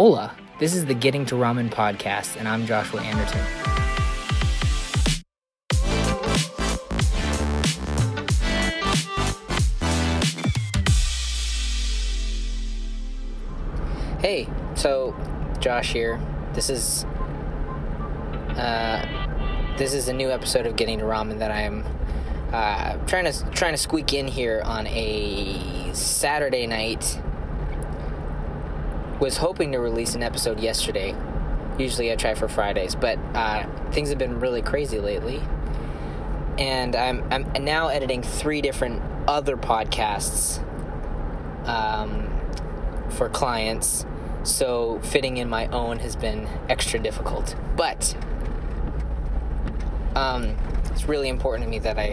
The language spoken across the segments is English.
Hola, this is the Getting to Ramen podcast, and I'm Joshua Anderton. Hey, so Josh here. This is uh, this is a new episode of Getting to Ramen that I'm uh, trying to trying to squeak in here on a Saturday night. Was hoping to release an episode yesterday. Usually I try for Fridays, but uh, things have been really crazy lately, and I'm I'm now editing three different other podcasts um, for clients. So fitting in my own has been extra difficult, but um, it's really important to me that I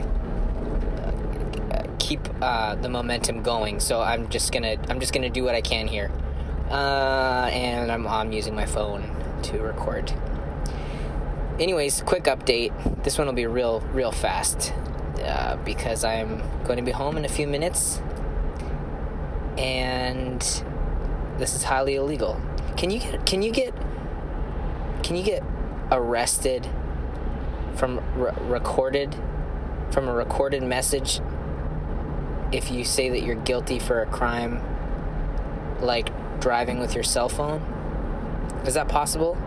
uh, keep uh, the momentum going. So I'm just gonna I'm just gonna do what I can here, uh, and I'm I'm using my phone to record. Anyways, quick update. This one will be real real fast uh, because I'm going to be home in a few minutes, and this is highly illegal. Can you get can you get can you get arrested from re- recorded from a recorded message if you say that you're guilty for a crime like driving with your cell phone? Is that possible?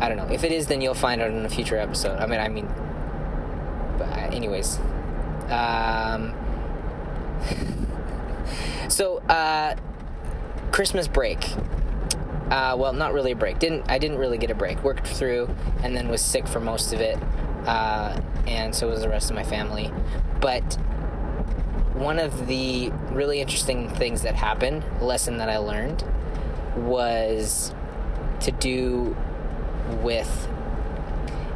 I don't know. If it is, then you'll find out in a future episode. I mean, I mean, but uh, anyways, um, so uh, Christmas break. Uh, well, not really a break. Didn't I didn't really get a break. Worked through and then was sick for most of it, uh, and so was the rest of my family. But one of the really interesting things that happened, lesson that I learned, was to do with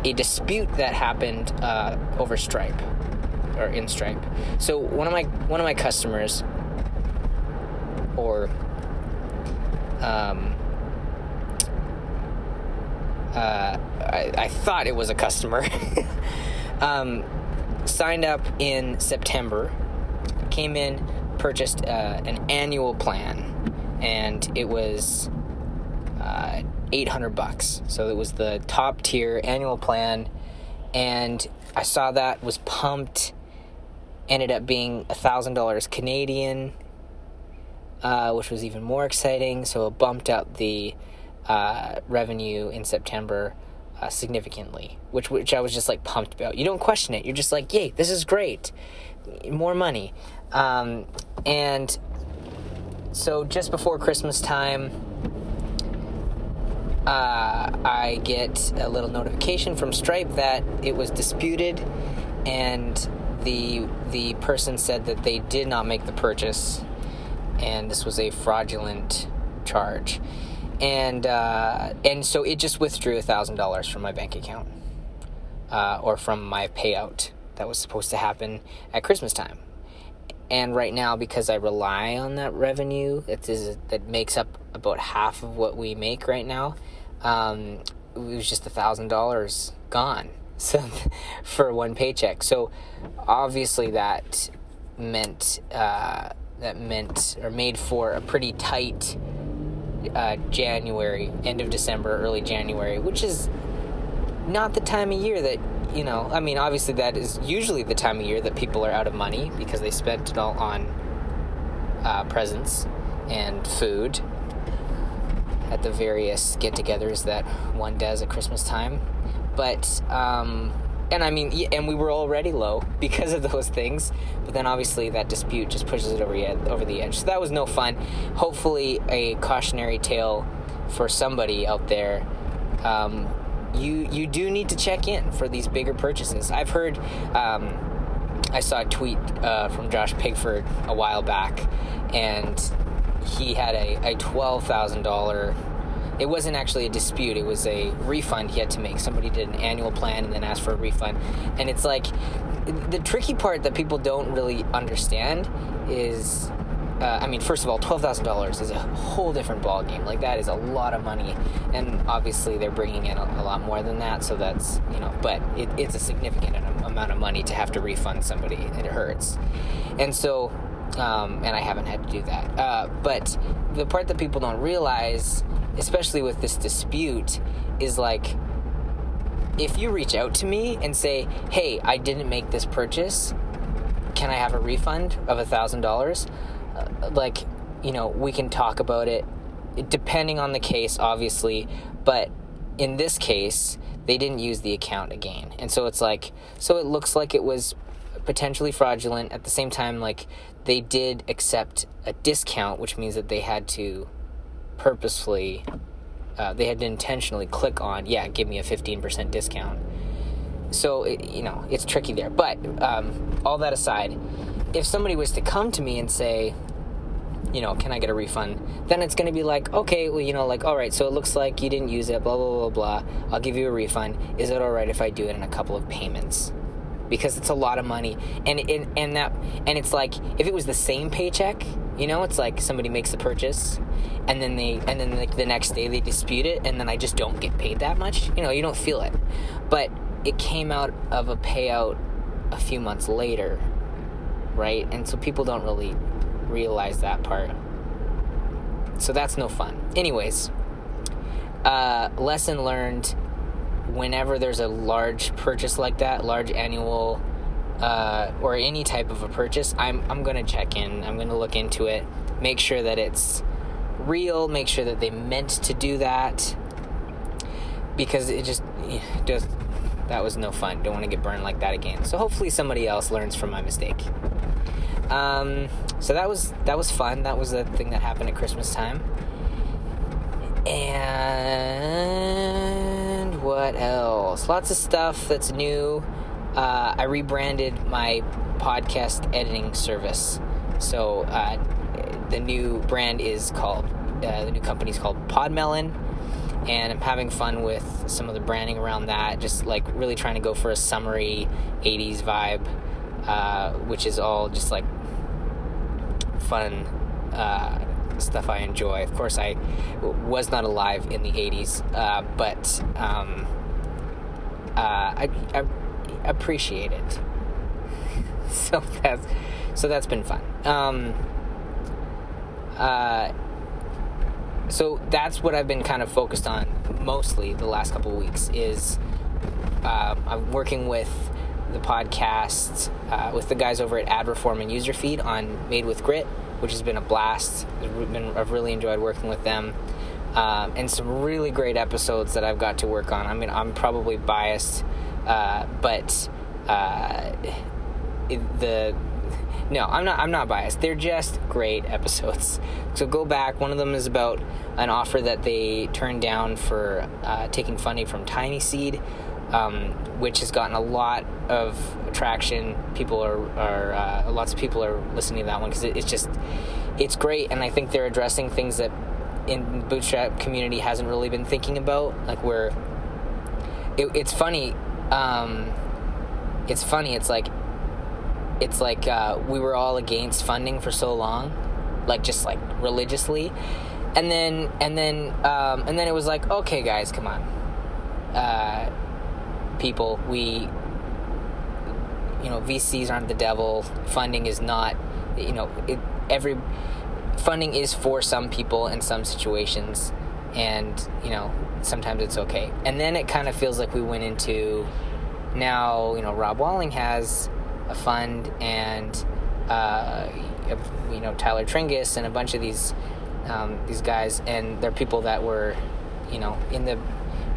a dispute that happened uh, over Stripe or in Stripe. So one of my one of my customers, or um, uh, I, I, thought it was a customer, um, signed up in September, came in, purchased uh, an annual plan, and it was uh, 800 bucks. So it was the top tier annual plan, and I saw that was pumped. Ended up being a $1,000 Canadian, uh, which was even more exciting. So it bumped up the uh, revenue in September uh, significantly, which which I was just like pumped about. You don't question it. You're just like, yay, this is great, more money. Um, and so just before Christmas time, uh, I get a little notification from Stripe that it was disputed, and the the person said that they did not make the purchase, and this was a fraudulent charge, and uh, and so it just withdrew thousand dollars from my bank account, uh, or from my payout that was supposed to happen at Christmas time. And right now, because I rely on that revenue, that is that makes up about half of what we make right now. Um, it was just a thousand dollars gone so for one paycheck. So obviously that meant uh, that meant or made for a pretty tight uh, January, end of December, early January, which is not the time of year that you know. I mean, obviously that is usually the time of year that people are out of money because they spent it all on uh, presents and food at the various get-togethers that one does at Christmas time but um, and I mean, and we were already low because of those things. But then obviously that dispute just pushes it over the over the edge. So that was no fun. Hopefully, a cautionary tale for somebody out there. Um, you you do need to check in for these bigger purchases. I've heard. Um, I saw a tweet uh, from Josh Pigford a while back, and he had a, a twelve thousand dollar it wasn't actually a dispute it was a refund he had to make somebody did an annual plan and then asked for a refund and it's like the tricky part that people don't really understand is uh, I mean, first of all, twelve thousand dollars is a whole different ballgame. Like that is a lot of money, and obviously they're bringing in a, a lot more than that. So that's you know, but it, it's a significant amount of money to have to refund somebody, it hurts. And so, um, and I haven't had to do that. Uh, but the part that people don't realize especially with this dispute, is like if you reach out to me and say, "Hey, I didn't make this purchase. Can I have a refund of a thousand dollars?" Uh, like, you know, we can talk about it, depending on the case, obviously. But in this case, they didn't use the account again, and so it's like, so it looks like it was potentially fraudulent. At the same time, like they did accept a discount, which means that they had to purposefully uh, they had to intentionally click on, yeah, give me a 15% discount. So, it, you know, it's tricky there. But um, all that aside, if somebody was to come to me and say, you know, can I get a refund? Then it's going to be like, okay, well, you know, like, all right, so it looks like you didn't use it, blah, blah, blah, blah. I'll give you a refund. Is it all right if I do it in a couple of payments? Because it's a lot of money. And, and, and that, and it's like, if it was the same paycheck, you know, it's like somebody makes the purchase and then they and then like the next day they dispute it and then I just don't get paid that much. You know, you don't feel it. But it came out of a payout a few months later, right? And so people don't really realize that part. So that's no fun. Anyways, uh, lesson learned whenever there's a large purchase like that, large annual uh, or any type of a purchase, I'm I'm gonna check in. I'm gonna look into it, make sure that it's real, make sure that they meant to do that, because it just just that was no fun. Don't want to get burned like that again. So hopefully somebody else learns from my mistake. Um, so that was that was fun. That was the thing that happened at Christmas time. And what else? Lots of stuff that's new uh, I rebranded my podcast editing service. So uh, the new brand is called, uh, the new company is called Podmelon. And I'm having fun with some of the branding around that, just like really trying to go for a summery 80s vibe, uh, which is all just like fun uh, stuff I enjoy. Of course, I was not alive in the 80s, uh, but um, I, I appreciate it. so that's so that's been fun. Um, uh, so that's what I've been kind of focused on mostly the last couple of weeks is uh, I'm working with the podcast uh, with the guys over at Ad Reform and User Feed on Made with Grit, which has been a blast. Been, I've really enjoyed working with them. Um, and some really great episodes that I've got to work on. I mean, I'm probably biased uh, but uh, the no, I'm not. I'm not biased. They're just great episodes. So go back. One of them is about an offer that they turned down for uh, taking funding from Tiny Seed, um, which has gotten a lot of traction. People are, are uh, lots of people are listening to that one because it, it's just it's great, and I think they're addressing things that in bootstrap community hasn't really been thinking about. Like where it, it's funny um, it's funny. It's like it's like uh, we were all against funding for so long, like just like religiously, and then and then um, and then it was like, okay, guys, come on, uh, people, we, you know, VCs aren't the devil. Funding is not, you know, it, every funding is for some people in some situations, and you know, sometimes it's okay. And then it kind of feels like we went into now, you know, Rob Walling has a fund and, uh, you know, Tyler Tringas and a bunch of these, um, these guys, and they're people that were, you know, in the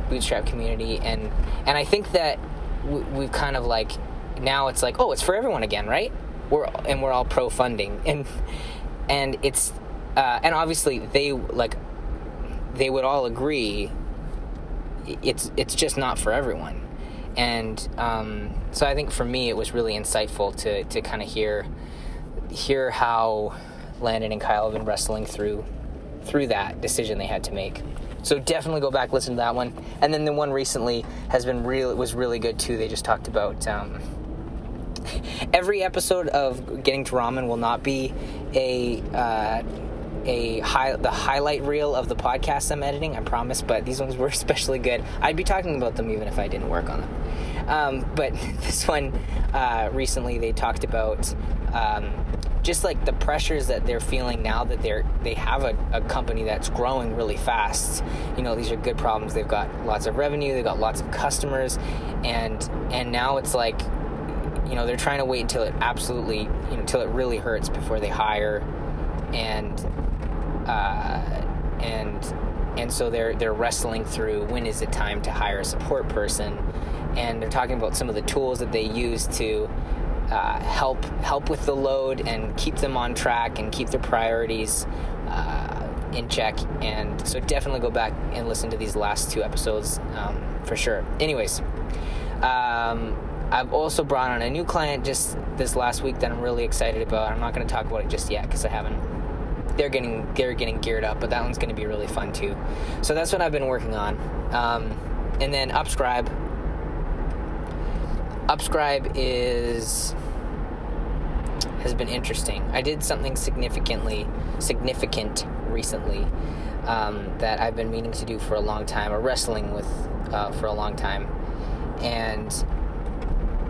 bootstrap community. And, and I think that we've kind of like, now it's like, oh, it's for everyone again, right? We're, and we're all pro funding. And, and it's, uh, and obviously they like, they would all agree it's it's just not for everyone. And um, so I think for me it was really insightful to to kind of hear hear how Landon and Kyle have been wrestling through through that decision they had to make. So definitely go back listen to that one. And then the one recently has been real was really good too. They just talked about um, every episode of Getting to Ramen will not be a uh, a high the highlight reel of the podcast I'm editing. I promise, but these ones were especially good. I'd be talking about them even if I didn't work on them. Um, but this one uh, recently they talked about um, just like the pressures that they're feeling now that they're they have a, a company that's growing really fast. You know these are good problems. They've got lots of revenue. They've got lots of customers. And and now it's like you know they're trying to wait until it absolutely you know until it really hurts before they hire. And uh, and and so they're they're wrestling through when is it time to hire a support person. And they're talking about some of the tools that they use to uh, help help with the load and keep them on track and keep their priorities uh, in check. And so definitely go back and listen to these last two episodes um, for sure. Anyways, um, I've also brought on a new client just this last week that I'm really excited about. I'm not going to talk about it just yet because I haven't. They're getting they're getting geared up, but that one's going to be really fun too. So that's what I've been working on. Um, and then Upscribe Upscribe is has been interesting. I did something significantly significant recently um, that I've been meaning to do for a long time, or wrestling with uh, for a long time, and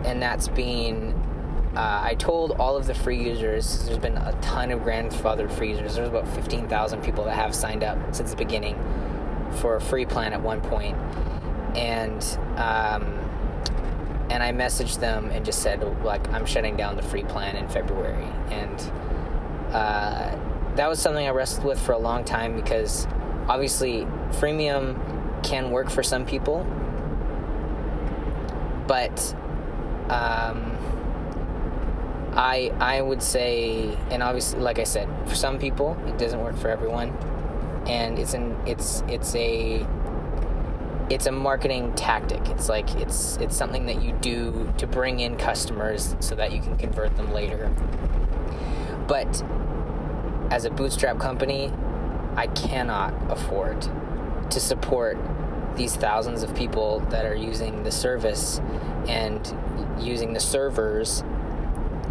and that's been. Uh, I told all of the free users. There's been a ton of grandfathered free users. There's about 15,000 people that have signed up since the beginning for a free plan at one point, and um, and I messaged them and just said like I'm shutting down the free plan in February, and uh, that was something I wrestled with for a long time because obviously freemium can work for some people, but um, I I would say, and obviously, like I said, for some people it doesn't work for everyone, and it's an it's it's a it's a marketing tactic. It's like it's it's something that you do to bring in customers so that you can convert them later. But as a bootstrap company, I cannot afford to support these thousands of people that are using the service and using the servers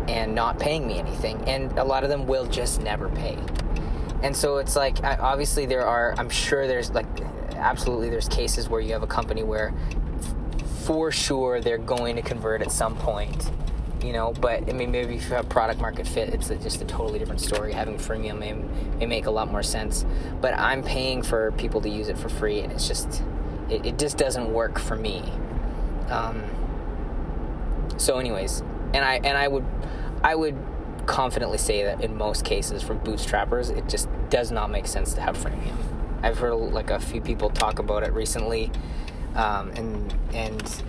and not paying me anything. And a lot of them will just never pay. And so it's like, obviously, there are, I'm sure there's like absolutely there's cases where you have a company where for sure they're going to convert at some point you know but i mean maybe if you have product market fit it's a, just a totally different story. Having freemium may, may make a lot more sense but i'm paying for people to use it for free and it's just it, it just doesn't work for me. Um, so anyways and i and i would i would confidently say that in most cases for bootstrappers it just does not make sense to have freemium I've heard like a few people talk about it recently, um, and and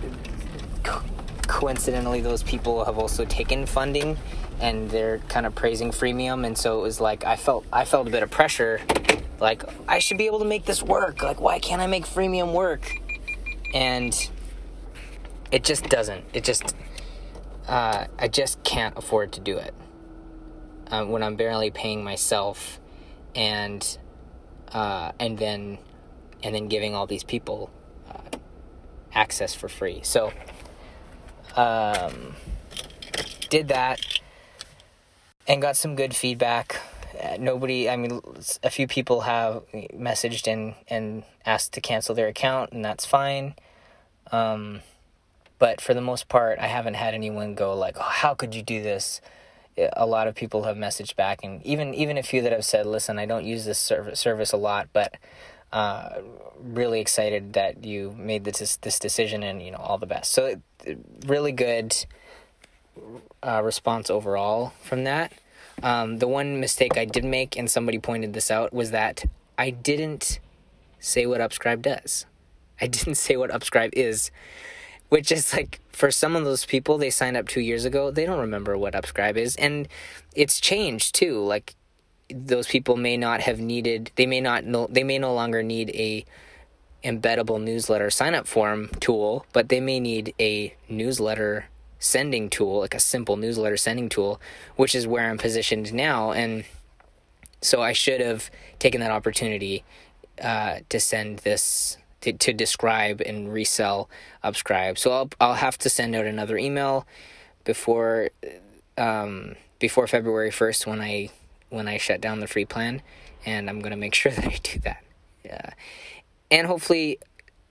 co- coincidentally, those people have also taken funding, and they're kind of praising freemium, and so it was like I felt I felt a bit of pressure, like I should be able to make this work. Like why can't I make freemium work? And it just doesn't. It just uh, I just can't afford to do it uh, when I'm barely paying myself, and uh, and then and then giving all these people uh, access for free. So um, did that and got some good feedback. Uh, nobody, I mean, a few people have messaged and and asked to cancel their account, and that's fine. Um, but for the most part, I haven't had anyone go like, oh, "How could you do this?" A lot of people have messaged back, and even even a few that have said, "Listen, I don't use this service service a lot, but uh, really excited that you made this this decision, and you know all the best." So, really good uh, response overall from that. Um, the one mistake I did make, and somebody pointed this out, was that I didn't say what Upscribe does. I didn't say what Upscribe is which is like for some of those people they signed up two years ago they don't remember what upscribe is. And it's changed too. Like those people may not have needed they may not know they may no longer need a embeddable newsletter sign up form tool but they may need a newsletter sending tool like a simple newsletter sending tool which is where i'm positioned now. And so i should have taken that opportunity uh, to send this to, to describe and resell Upscribe. So I'll I'll have to send out another email before um, before February first when I when I shut down the free plan, and I'm gonna make sure that I do that. Yeah, and hopefully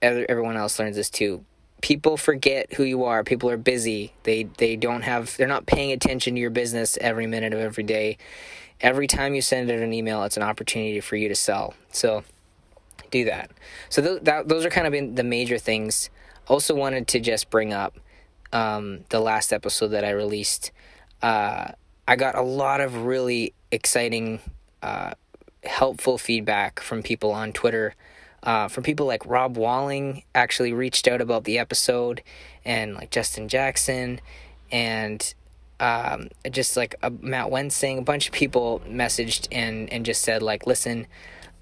everyone else learns this too. people forget who you are. People are busy. They they don't have they're not paying attention to your business every minute of every day. Every time you send out an email, it's an opportunity for you to sell. So do that. So th- that, those are kind of been the major things. Also wanted to just bring up um, the last episode that I released. Uh, I got a lot of really exciting, uh, helpful feedback from people on Twitter uh, from people like Rob Walling actually reached out about the episode, and like Justin Jackson, and um, just like uh, Matt Wensing, a bunch of people messaged and and just said like, listen,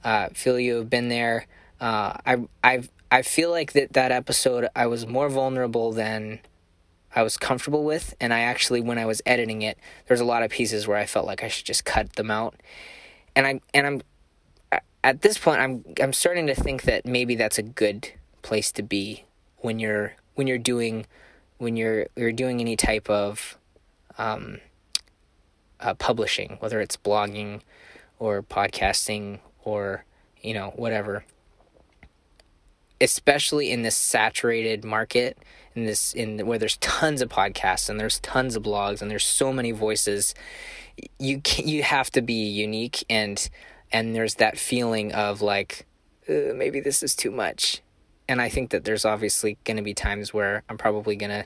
uh, feel you have been there. Uh, I I I feel like that that episode I was more vulnerable than I was comfortable with, and I actually when I was editing it, there's a lot of pieces where I felt like I should just cut them out, and I and I'm at this point I'm I'm starting to think that maybe that's a good place to be when you're when you're doing when you're you're doing any type of um, uh, publishing, whether it's blogging or podcasting or you know whatever. Especially in this saturated market, in this in where there's tons of podcasts and there's tons of blogs and there's so many voices, you can, you have to be unique and and there's that feeling of like uh, maybe this is too much and i think that there's obviously going to be times where i'm probably going to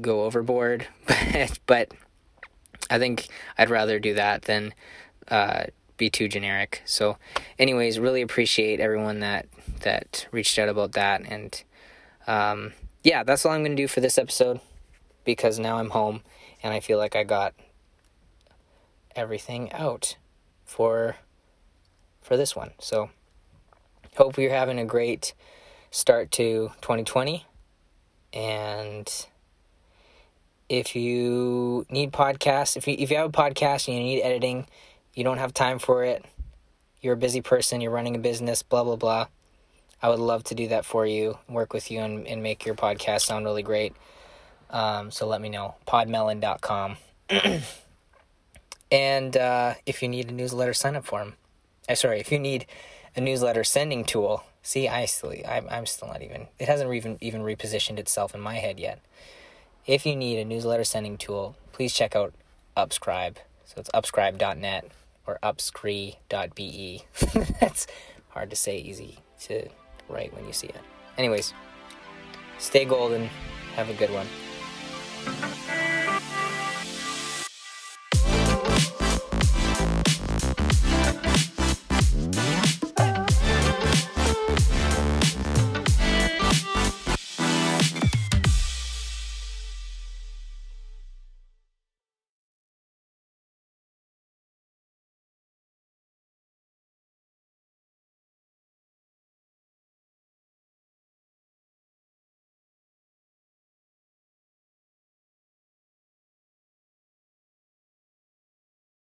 go overboard but, but i think i'd rather do that than uh, be too generic. So anyways really appreciate everyone that that reached out about that. And um, yeah that's all i'm to do for this episode because now i'm home and i feel like i got everything out for for this one. So hope you're having a great start to 2020 and if you need podcasts, if you if you have a podcast and you need editing, you don't have time for it, you're a busy person, you're running a business, blah blah blah. I would love to do that for you, work with you and, and make your podcast sound really great. Um, so let me know. Podmelon.com. And uh, if you need a newsletter sign up form, uh, sorry, if you need a newsletter sending tool, see, I still, I'm, I'm still not even, it hasn't even, even repositioned itself in my head yet. If you need a newsletter sending tool, please check out Upscribe. So it's upscribe.net or upscri.be. That's hard to say, easy to write when you see it. Anyways, stay golden. Have a good one.